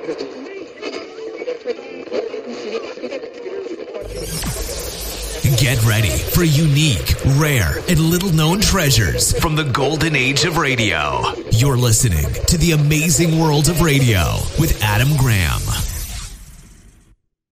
Get ready for unique, rare, and little known treasures from the golden age of radio. You're listening to the amazing world of radio with Adam Graham.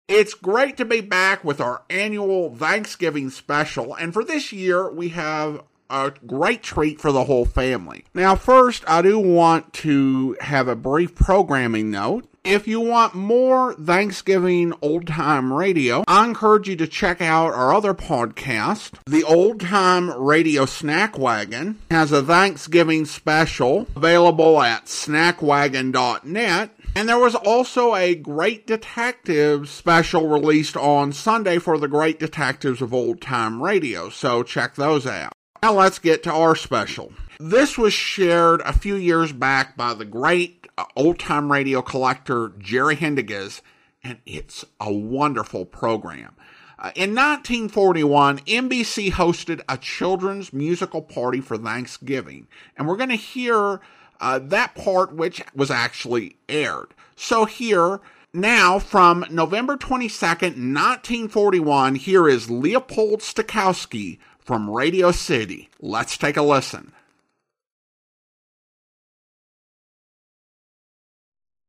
It's great to be back with our annual Thanksgiving special, and for this year, we have a great treat for the whole family. Now, first, I do want to have a brief programming note. If you want more Thanksgiving old time radio, I encourage you to check out our other podcast. The Old Time Radio Snack Wagon has a Thanksgiving special available at snackwagon.net. And there was also a Great Detectives special released on Sunday for the Great Detectives of Old Time Radio, so check those out. Now let's get to our special. This was shared a few years back by the great old time radio collector Jerry Haendiges, and it's a wonderful program. Uh, in 1941, NBC hosted a children's musical party for Thanksgiving, and we're going to hear uh, that part which was actually aired. So here, now from November 22nd, 1941, here is Leopold Stokowski from Radio City. Let's take a listen.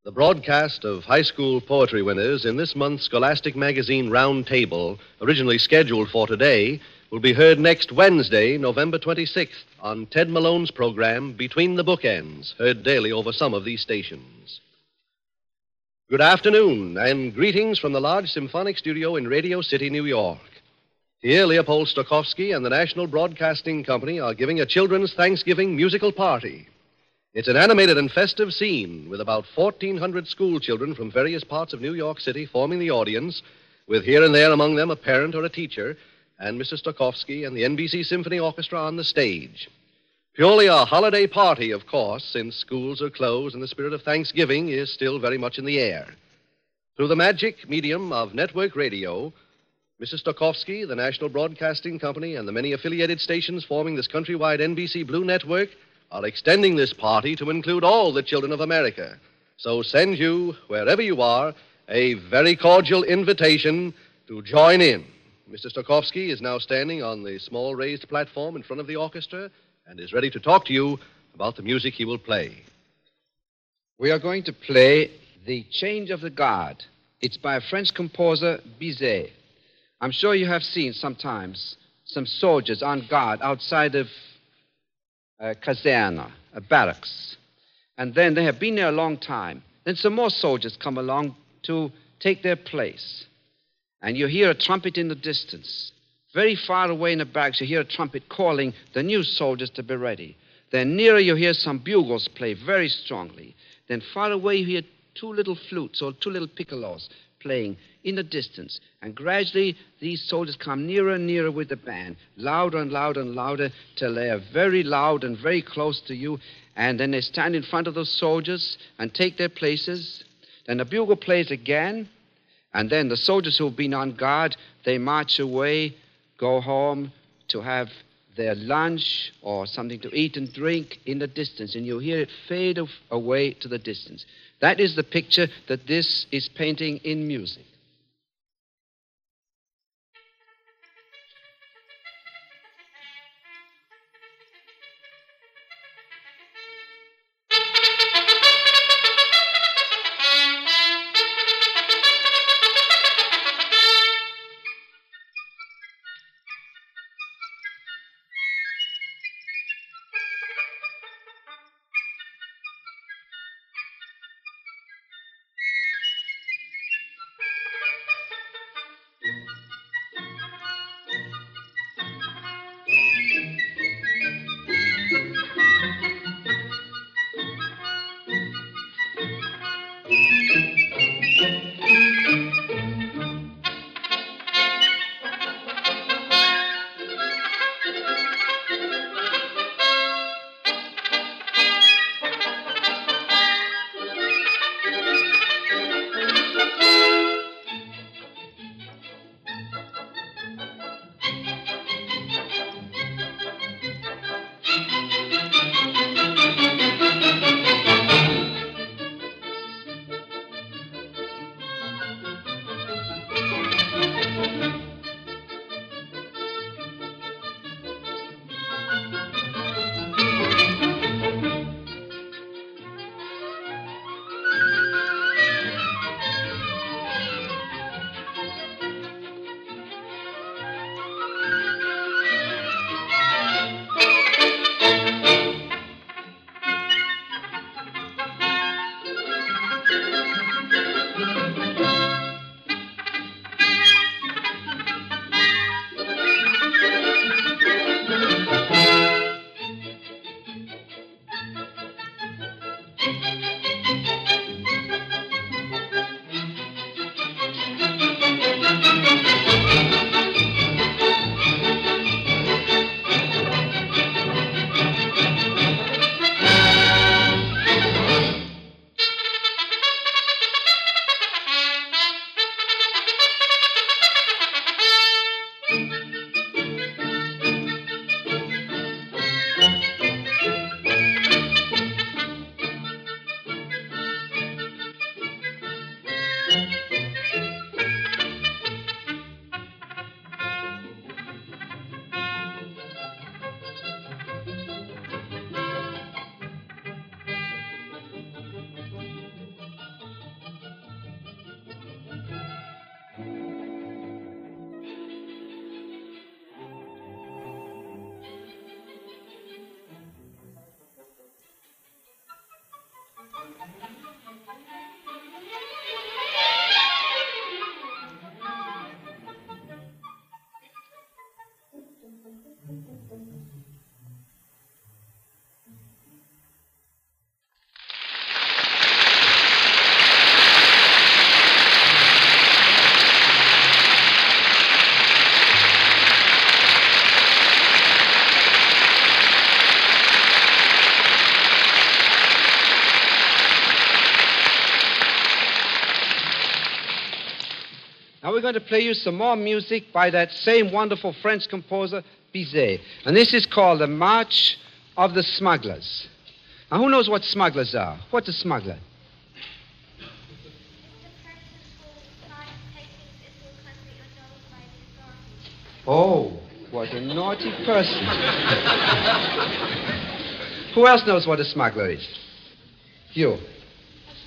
The broadcast of high school poetry winners in this month's Scholastic Magazine Round Table, originally scheduled for today, will be heard next Wednesday, November 26th, on Ted Malone's program Between the Bookends, heard daily over some of these stations. Good afternoon, and greetings from the large symphonic studio in Radio City, New York. Here, Leopold Stokowski and the National Broadcasting Company are giving a children's Thanksgiving musical party. It's an animated and festive scene with about 1,400 school children from various parts of New York City forming the audience, with here and there among them a parent or a teacher, and Mr. Stokowski and the NBC Symphony Orchestra on the stage. Purely a holiday party, of course, since schools are closed and the spirit of Thanksgiving is still very much in the air. Through the magic medium of network radio, Mrs. Stokowski, the National Broadcasting Company, and the many affiliated stations forming this countrywide NBC Blue Network are extending this party to include all the children of America. So send you, wherever you are, a very cordial invitation to join in. Mr. Stokowski is now standing on the small raised platform in front of the orchestra and is ready to talk to you about the music he will play. We are going to play The Change of the Guard. It's by a French composer Bizet. I'm sure you have seen sometimes some soldiers on guard outside of a caserna, a barracks. And then they have been there a long time. Then some more soldiers come along to take their place. And you hear a trumpet in the distance. Very far away in the barracks, you hear a trumpet calling the new soldiers to be ready. Then nearer, you hear some bugles play very strongly. Then far away, you hear two little flutes or two little piccolos playing in the distance. And gradually, these soldiers come nearer and nearer with the band, louder and louder and louder, till they are very loud and very close to you. And then they stand in front of those soldiers and take their places. Then the bugle plays again. And then the soldiers who've been on guard, they march away, go home to have their lunch or something to eat and drink in the distance. And you hear it fade away to the distance. That is the picture that this is painting in music. Going to play you some more music by that same wonderful French composer, Bizet. And this is called the March of the Smugglers. Now, who knows what smugglers are? What's a smuggler? Oh, what a naughty person. Who else knows what a smuggler is? You. A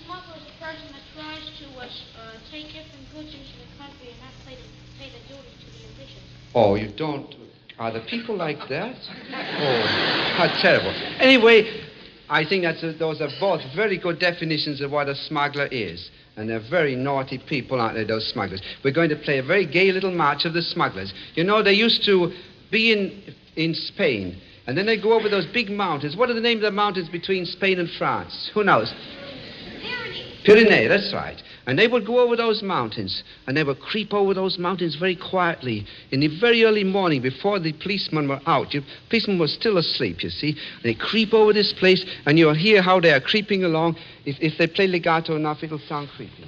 smuggler is a person that tries to uh, s- uh, take different goods into the country and not pay the, pay the duty to the officials. Oh, you don't. Are the people like that? Oh, how terrible. Anyway, I think that's a, those are both very good definitions of what a smuggler is. And they're very naughty people, aren't they, those smugglers? We're going to play a very gay little march of the smugglers. You know, they used to be in, in Spain, and then they go over those big mountains. What are the names of the mountains between Spain and France? Who knows? Pyrenees. Pyrenees, that's right. And they would go over those mountains, and they would creep over those mountains very quietly in the very early morning before the policemen were out. The policemen were still asleep, you see. They creep over this place, and you'll hear how they are creeping along. If, if they play legato enough, it'll sound creepy.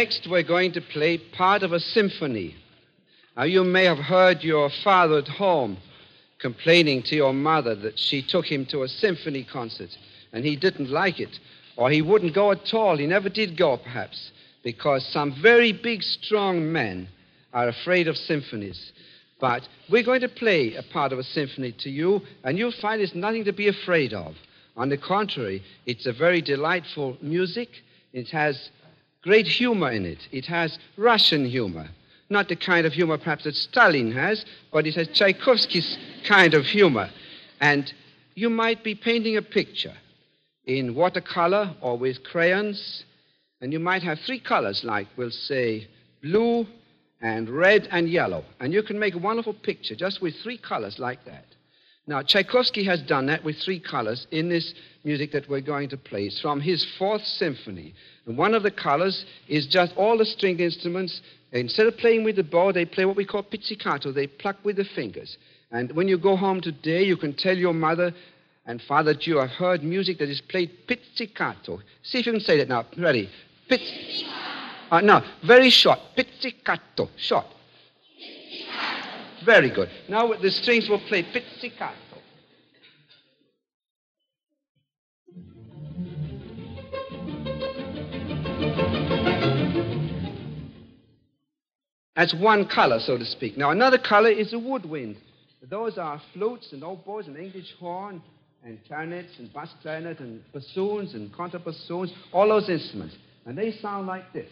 Next, we're going to play part of a symphony. Now, you may have heard your father at home complaining to your mother that she took him to a symphony concert. and he didn't like it, or he wouldn't go at all. He never did go, perhaps, because some very big, strong men are afraid of symphonies. But we're going to play a part of a symphony to you, and you'll find it's nothing to be afraid of. On the contrary, it's a very delightful music. It has great humor in it. It has Russian humor. Not the kind of humor perhaps that Stalin has, but it has Tchaikovsky's kind of humor. And you might be painting a picture in watercolor or with crayons, and you might have three colors, like we'll say blue and red and yellow. And you can make a wonderful picture just with three colors like that. Now, Tchaikovsky has done that with three colors in this music that we're going to play. It's from his fourth symphony. And one of the colors is just all the string instruments. Instead of playing with the bow, they play what we call pizzicato. They pluck with the fingers. And when you go home today, you can tell your mother and father that you have heard music that is played pizzicato. See if you can say that now. Ready? Pizzicato. Uh, no, very short. Pizzicato. Short. Very good. Now the strings will play pizzicato. That's one color, so to speak. Now another color is the woodwind. Those are flutes and oboes and English horn and clarinets and bass clarinet and bassoons and contrabassoons, all those instruments. And they sound like this.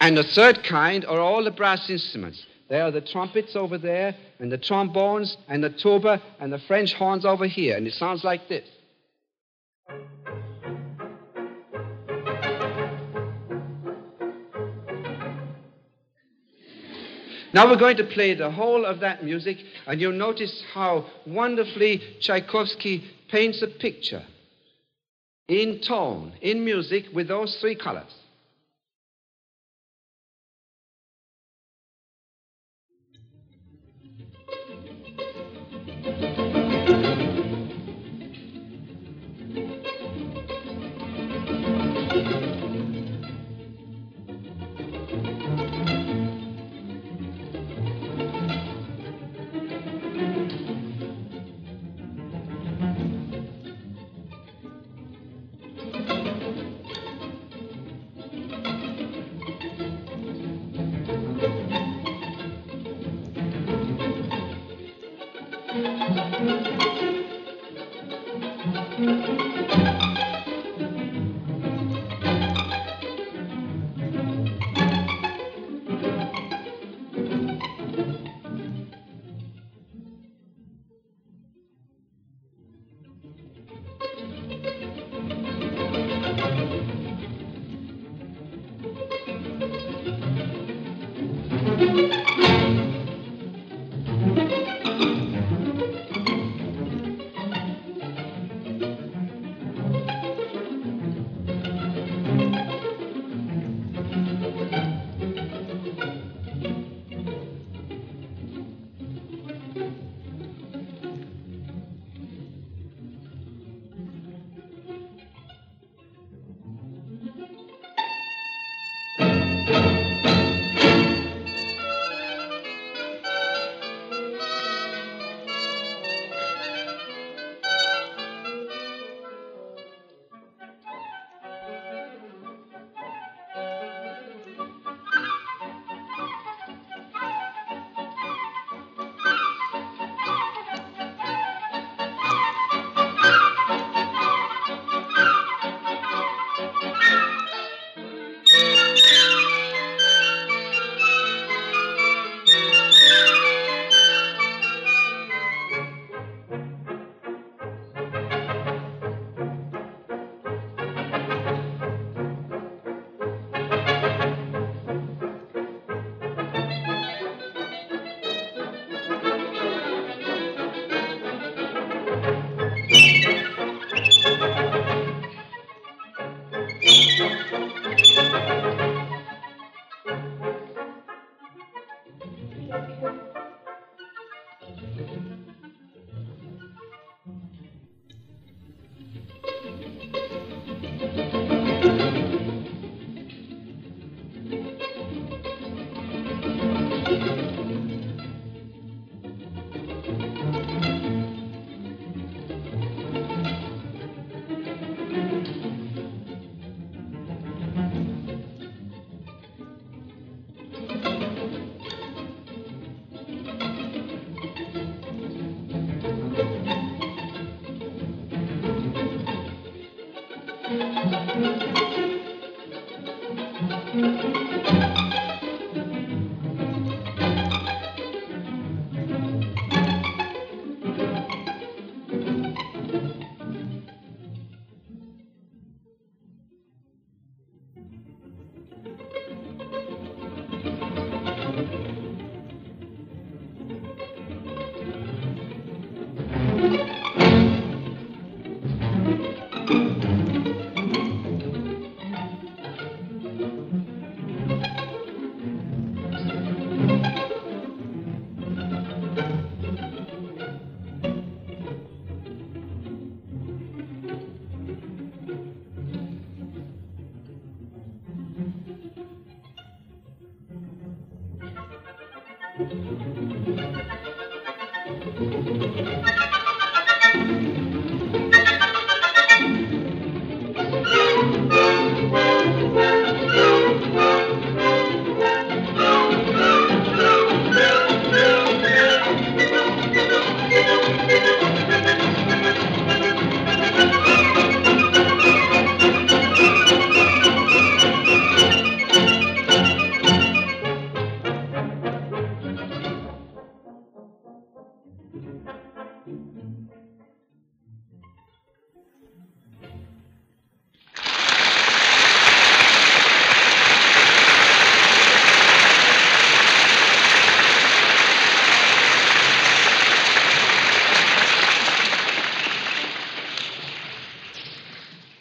And the third kind are all the brass instruments. There are the trumpets over there, and the trombones, and the tuba, and the French horns over here. And it sounds like this. Now we're going to play the whole of that music, and you'll notice how wonderfully Tchaikovsky paints a picture in tone, in music, with those three colors.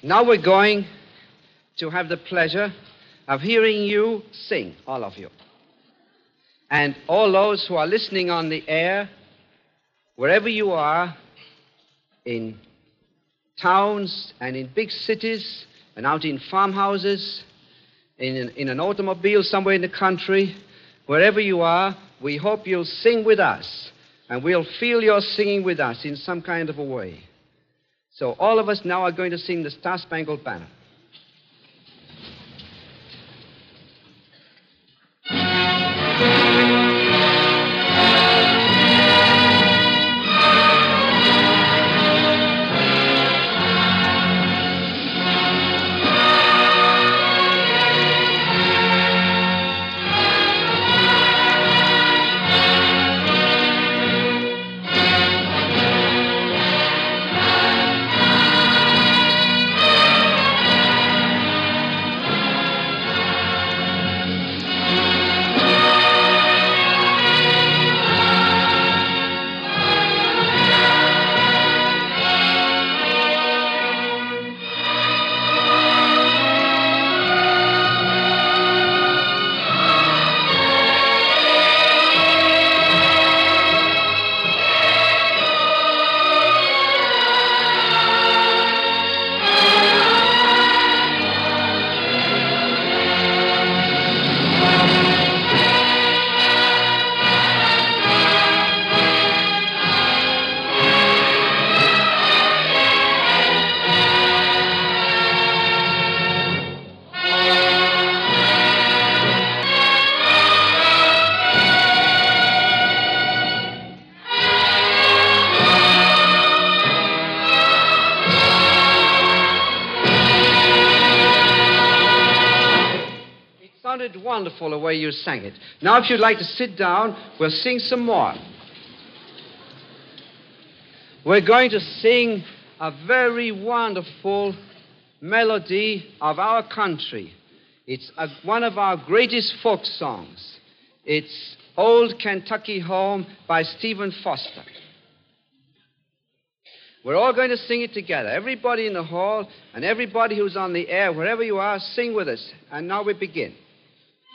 Now we're going to have the pleasure of hearing you sing, all of you. And all those who are listening on the air, wherever you are, in towns and in big cities and out in farmhouses, in an, in an automobile somewhere in the country, wherever you are, we hope you'll sing with us. And we'll feel you're singing with us in some kind of a way. So all of us now are going to sing the Star Spangled Banner. Way you sang it. Now, if you'd like to sit down, we'll sing some more. We're going to sing a very wonderful melody of our country. It's a, one of our greatest folk songs. It's Old Kentucky Home by Stephen Foster. We're all going to sing it together. Everybody in the hall and everybody who's on the air, wherever you are, sing with us. And now we begin.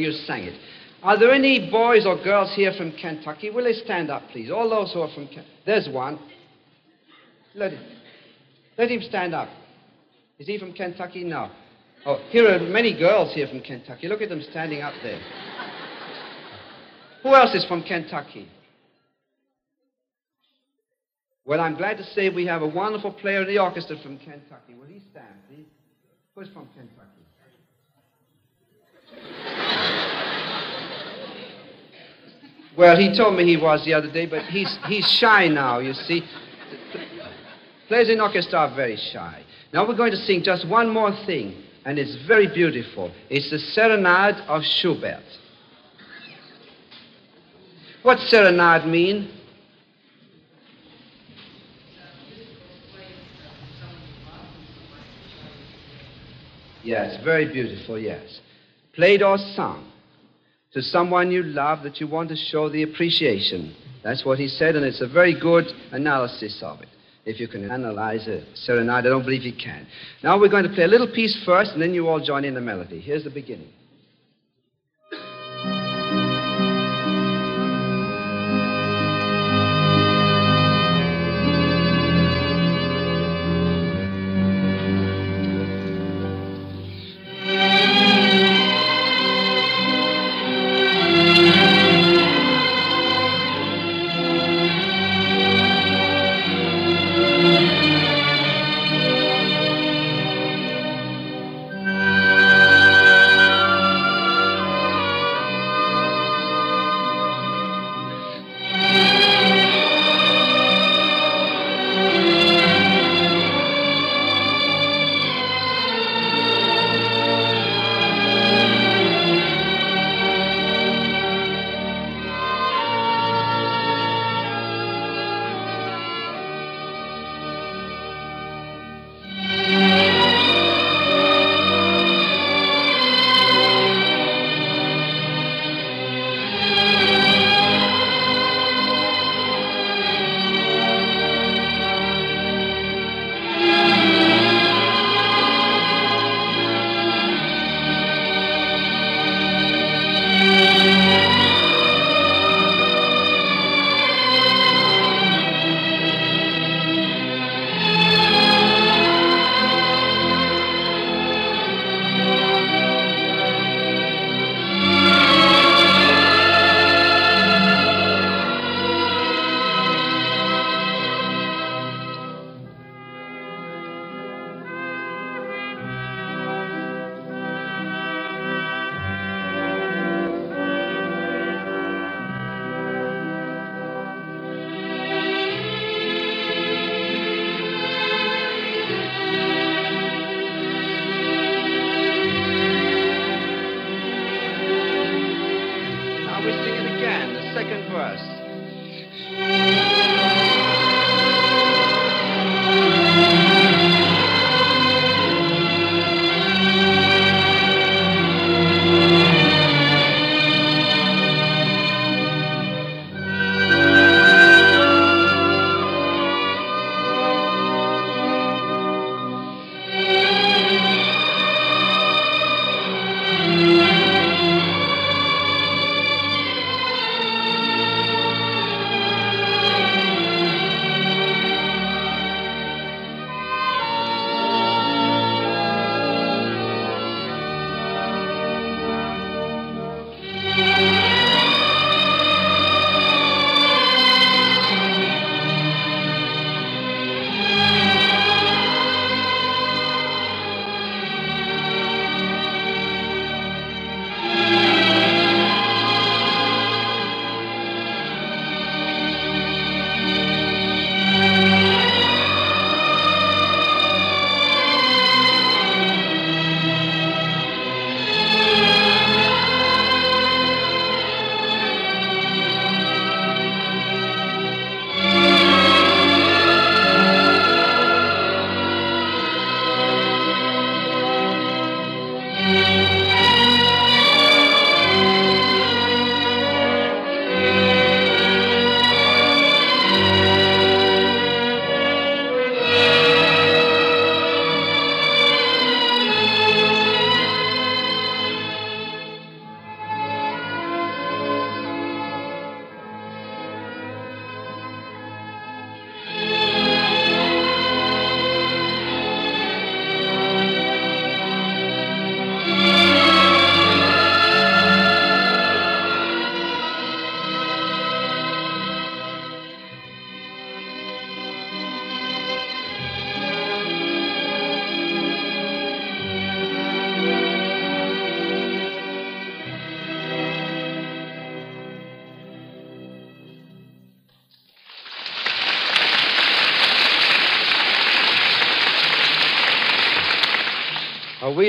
you sang it. Are there any boys or girls here from Kentucky? Will they stand up, please? All those who are from Kentucky. There's one. Let him, let him stand up. Is he from Kentucky? No. Oh, here are many girls here from Kentucky. Look at them standing up there. Who else is from Kentucky? Well, I'm glad to say we have a wonderful player in the orchestra from Kentucky. Will he stand, please? Who's from Kentucky? Well, he told me he was the other day, but he's, he's shy now, you see. In orchestra very shy. Now we're going to sing just one more thing, and it's very beautiful. It's the Serenade of Schubert. What's serenade mean? Yes, very beautiful, yes. Played or sung to someone you love that you want to show the appreciation. That's what he said, and it's a very good analysis of it. If you can analyze a serenade, I don't believe you can. Now we're going to play a little piece first, and then you all join in the melody. Here's the beginning.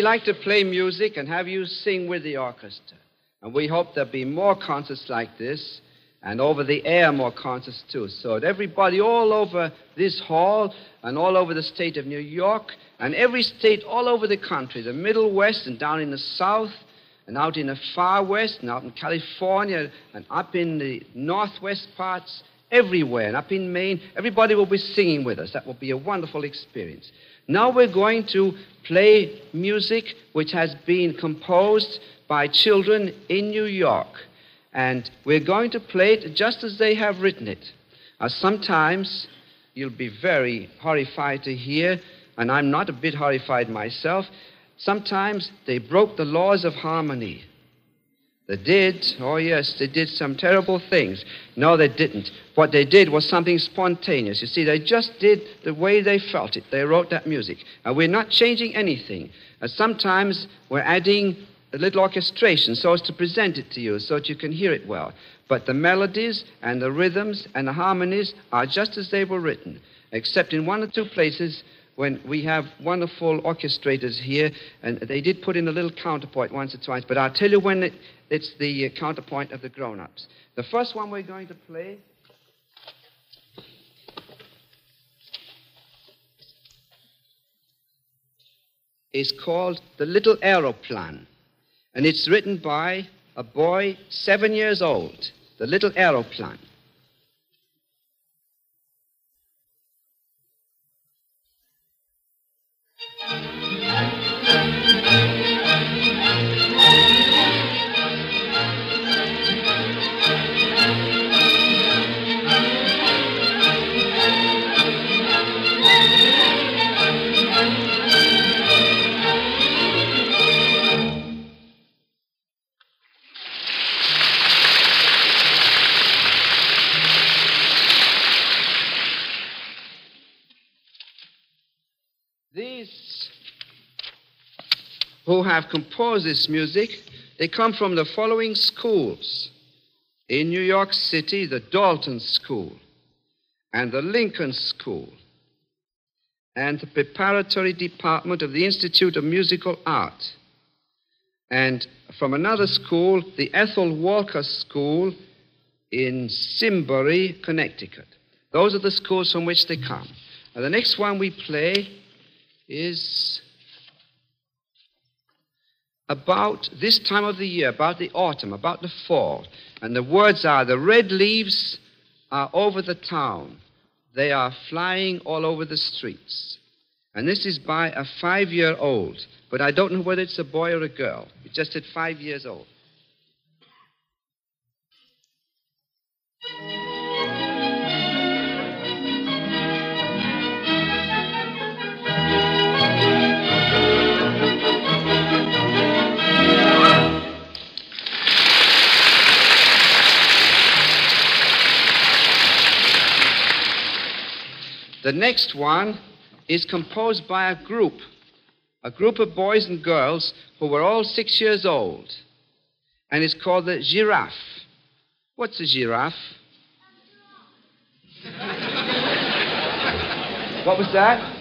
We like to play music and have you sing with the orchestra. And we hope there'll be more concerts like this and over the air more concerts too. So that everybody all over this hall and all over the state of New York and every state all over the country, the Middle West and down in the South and out in the far west and out in California and up in the northwest parts, everywhere and up in Maine, everybody will be singing with us. That will be a wonderful experience. Now we're going to play music which has been composed by children in New York. And we're going to play it just as they have written it. Uh, sometimes you'll be very horrified to hear, and I'm not a bit horrified myself. Sometimes they broke the laws of harmony. They did, oh yes, they did some terrible things. No, they didn't. What they did was something spontaneous. You see, they just did the way they felt it. They wrote that music. And we're not changing anything. And sometimes we're adding a little orchestration so as to present it to you so that you can hear it well. But the melodies and the rhythms and the harmonies are just as they were written, except in one or two places when we have wonderful orchestrators here, and they did put in a little counterpoint once or twice, but I'll tell you when it, it's the uh, counterpoint of the grown ups. The first one we're going to play. Is called The Little Aeroplane. And it's written by a boy seven years old, The Little Aeroplane. Who have composed this music, they come from the following schools. In New York City, the Dalton School and the Lincoln School and the preparatory department of the Institute of Musical Art. And from another school, the Ethel Walker School in Simsbury, Connecticut. Those are the schools from which they come. Now, the next one we play is about this time of the year, about the autumn, about the fall. And the words are the red leaves are over the town, they are flying all over the streets. And this is by a five year old, but I don't know whether it's a boy or a girl. It's just at five years old. The next one is composed by a group, a group of boys and girls who were all six years old. And it's called the Giraffe. What's a giraffe? what was that?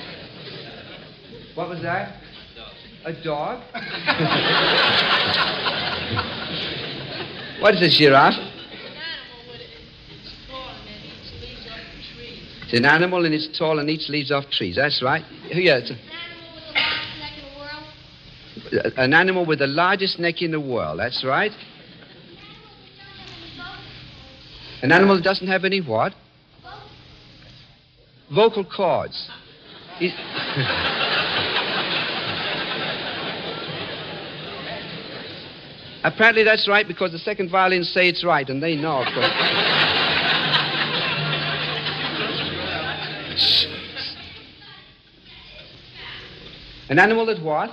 What was that? A dog? what is a giraffe? It's an animal and it's tall and eats leaves off trees. That's right. Yeah, it's a, an animal with the largest neck in the world. That's right. An animal that doesn't have any what? Vocal cords. Apparently that's right because the second violins say it's right, and they know, of course. An animal that what?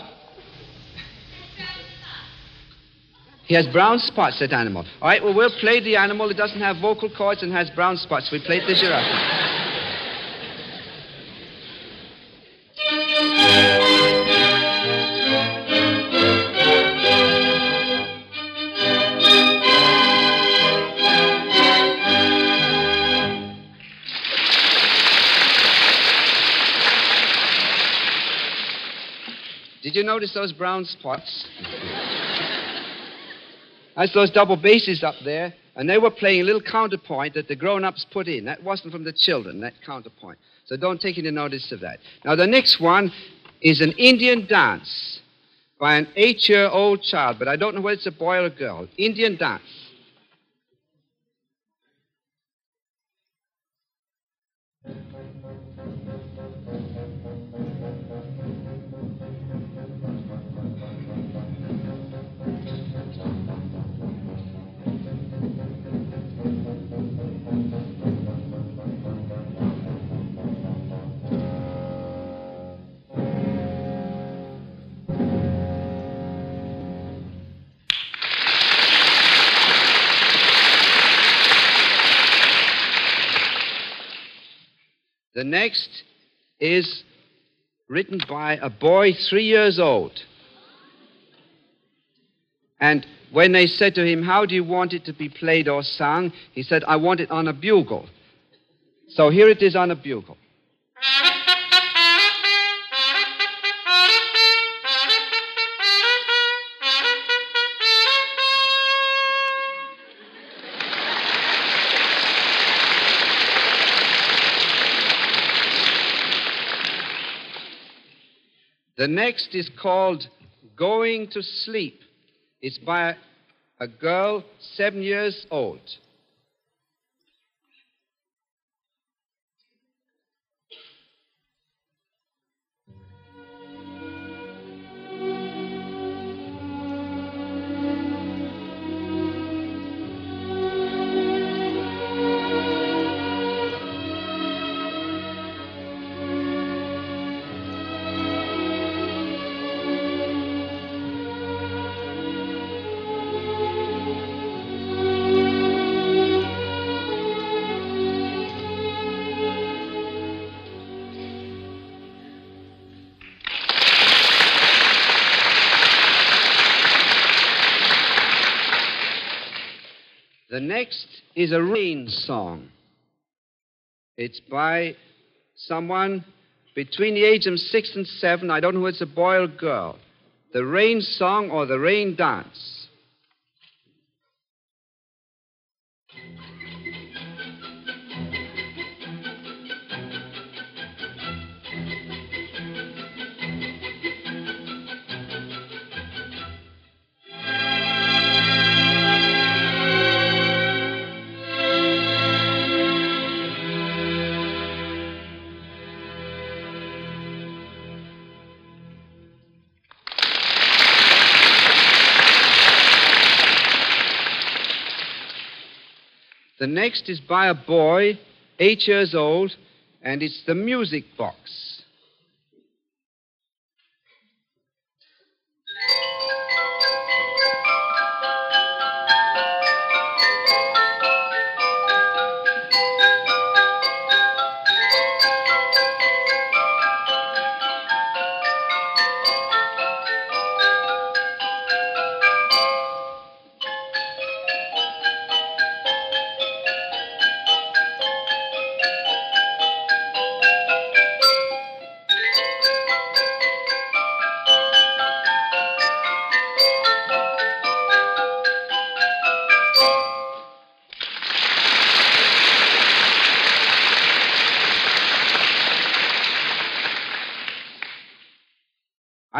He has brown spots, that animal. All right, well, we'll play the animal that doesn't have vocal cords and has brown spots. We played the giraffe. You notice those brown spots? That's those double basses up there, and they were playing a little counterpoint that the grown ups put in. That wasn't from the children, that counterpoint. So don't take any notice of that. Now, the next one is an Indian dance by an eight year old child, but I don't know whether it's a boy or a girl. Indian dance. The next is written by a boy three years old. And when they said to him, How do you want it to be played or sung? He said, I want it on a bugle. So here it is on a bugle. The next is called Going to Sleep. It's by a girl seven years old. Next is a rain song. It's by someone between the age of six and seven. I don't know whether it's a boy or girl. The rain song or the rain dance. The next is by a boy, eight years old, and it's the music box.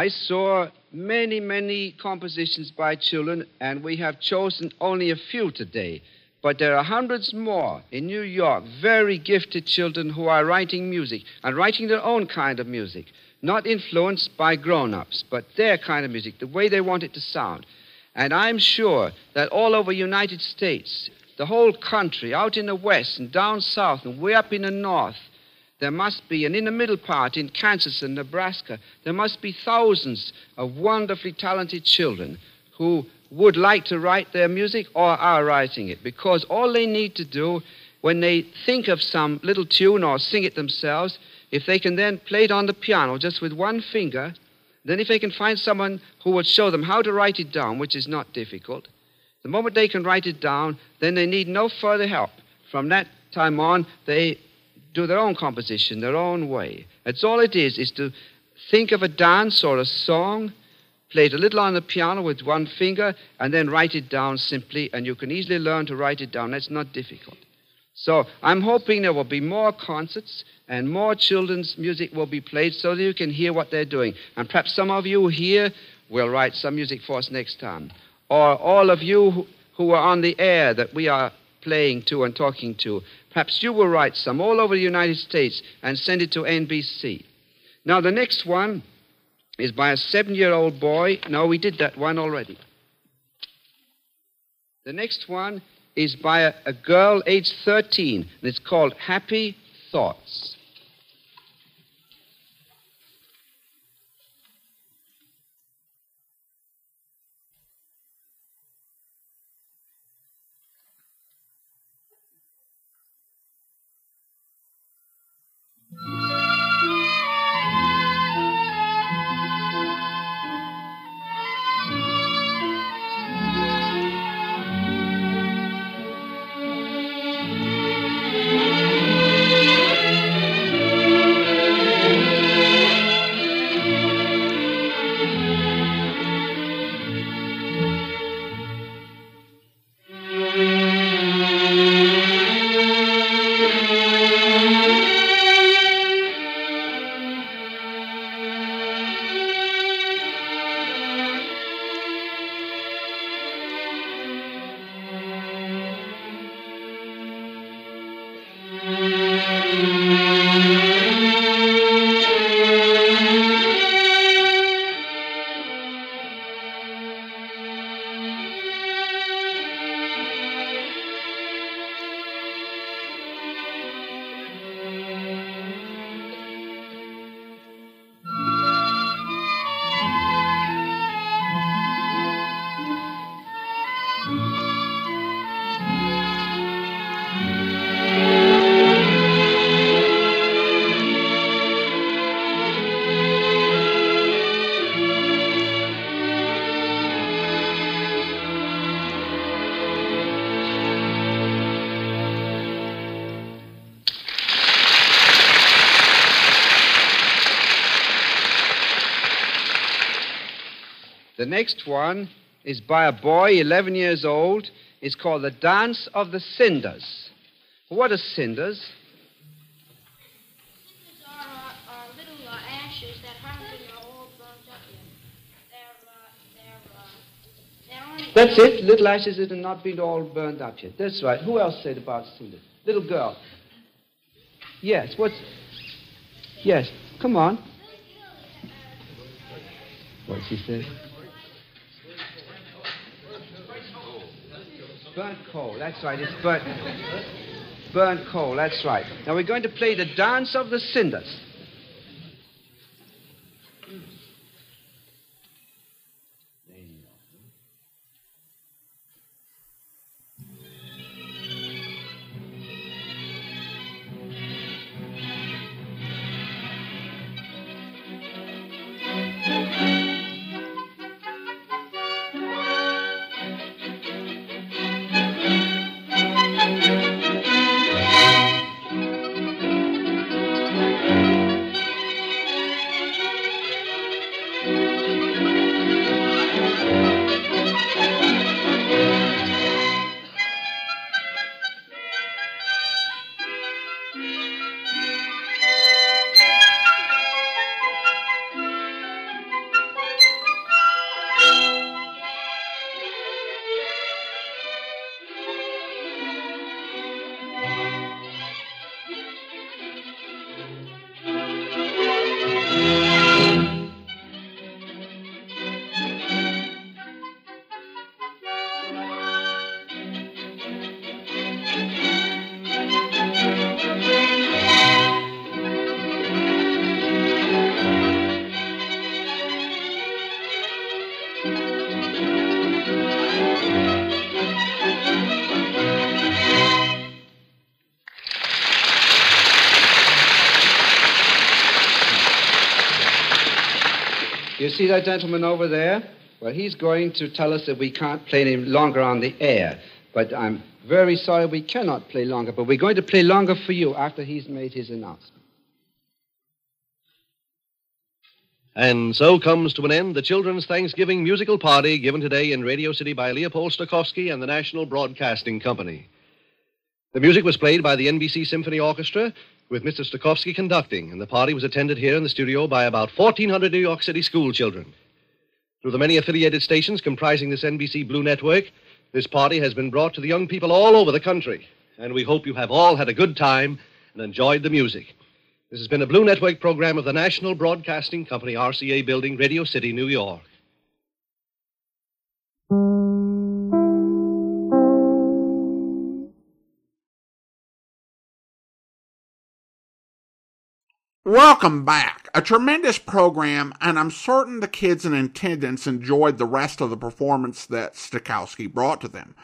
I saw many, many compositions by children, and we have chosen only a few today. But there are hundreds more in New York, very gifted children who are writing music and writing their own kind of music, not influenced by grown ups, but their kind of music, the way they want it to sound. And I'm sure that all over United States, the whole country, out in the west and down south and way up in the north, there must be, and in the middle part, in Kansas and Nebraska, there must be thousands of wonderfully talented children who would like to write their music or are writing it because all they need to do when they think of some little tune or sing it themselves, if they can then play it on the piano just with one finger, then if they can find someone who will show them how to write it down, which is not difficult, the moment they can write it down, then they need no further help. From that time on, they do their own composition, their own way. That's all it is, is to think of a dance or a song, play it a little on the piano with one finger, and then write it down simply, and you can easily learn to write it down. That's not difficult. So I'm hoping there will be more concerts and more children's music will be played so that you can hear what they're doing. And perhaps some of you here will write some music for us next time. Or all of you who, who are on the air that we are playing to and talking to, perhaps you will write some all over the United States and send it to NBC. Now, the next one is by a seven year old boy. No, we did that one already. The next one is by a, a girl aged 13, and it's called Happy Thoughts. Next one is by a boy, 11 years old. It's called The Dance of the Cinders. What are cinders? Cinders are, uh, are little uh, ashes that haven't been all burnt up yet. They're, uh, they're, they're only. That's it. Little ashes that have not been all burned up yet. That's right. Who else said about cinders? Little girl. Yes. What's? Yes. Come on. What she said? Burnt coal. That's right. It's burnt. Burnt coal. That's right. Now we're going to play the dance of the cinders. See that gentleman over there? Well, he's going to tell us that we can't play any longer on the air. But I'm very sorry we cannot play longer. But we're going to play longer for you after he's made his announcement. And so comes to an end the Children's Thanksgiving musical party given today in Radio City by Leopold Stokowski and the National Broadcasting Company. The music was played by the NBC Symphony Orchestra, with Mr. Stokowski conducting, and the party was attended here in the studio by about 1,400 New York City school children. Through the many affiliated stations comprising this NBC Blue Network, this party has been brought to the young people all over the country, and we hope you have all had a good time and enjoyed the music. This has been a Blue Network program of the National Broadcasting Company, RCA Building, Radio City, New York. Welcome back. A tremendous program, and I'm certain the kids in attendance enjoyed the rest of the performance that Stokowski brought to them.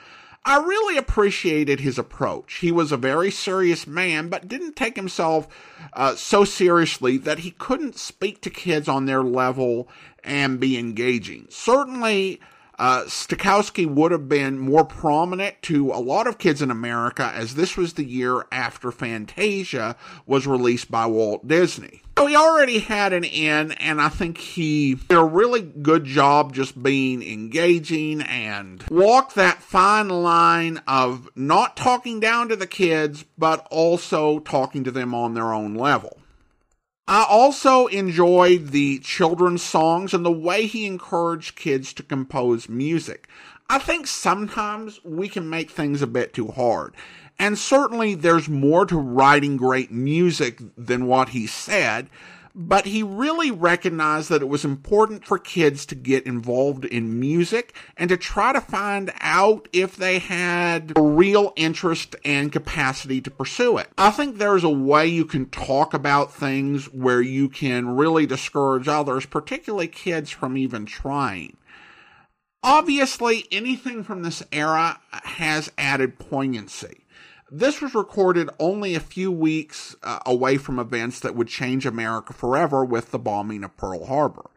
I really appreciated his approach. He was a very serious man, but didn't take himself uh, so seriously that he couldn't speak to kids on their level and be engaging. Certainly, uh, Stokowski would have been more prominent to a lot of kids in America as this was the year after Fantasia was released by Walt Disney. So he already had an in, and I think he did a really good job just being engaging and walk that fine line of not talking down to the kids, but also talking to them on their own level. I also enjoyed the children's songs and the way he encouraged kids to compose music. I think sometimes we can make things a bit too hard. And certainly there's more to writing great music than what he said, but he really recognized that it was important for kids to get involved in music and to try to find out if they had a real interest and capacity to pursue it. I think there's a way you can talk about things where you can really discourage others, particularly kids, from even trying. Obviously, anything from this era has added poignancy. This was recorded only a few weeks uh, away from events that would change America forever with the bombing of Pearl Harbor.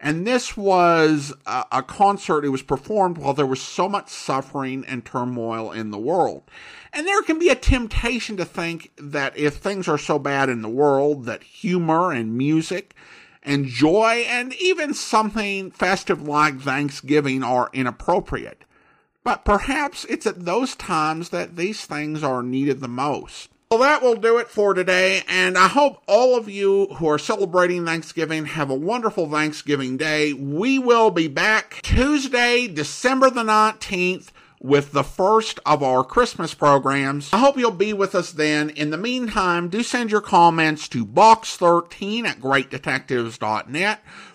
And this was a, a concert, it was performed while there was so much suffering and turmoil in the world. And there can be a temptation to think that if things are so bad in the world, that humor and music and joy and even something festive like Thanksgiving are inappropriate. But perhaps it's at those times that these things are needed the most. Well, that will do it for today, and I hope all of you who are celebrating Thanksgiving have a wonderful Thanksgiving day. We will be back Tuesday, December the 19th with the first of our Christmas programs. I hope you'll be with us then. In the meantime, do send your comments to box13 at greatdetectives.net.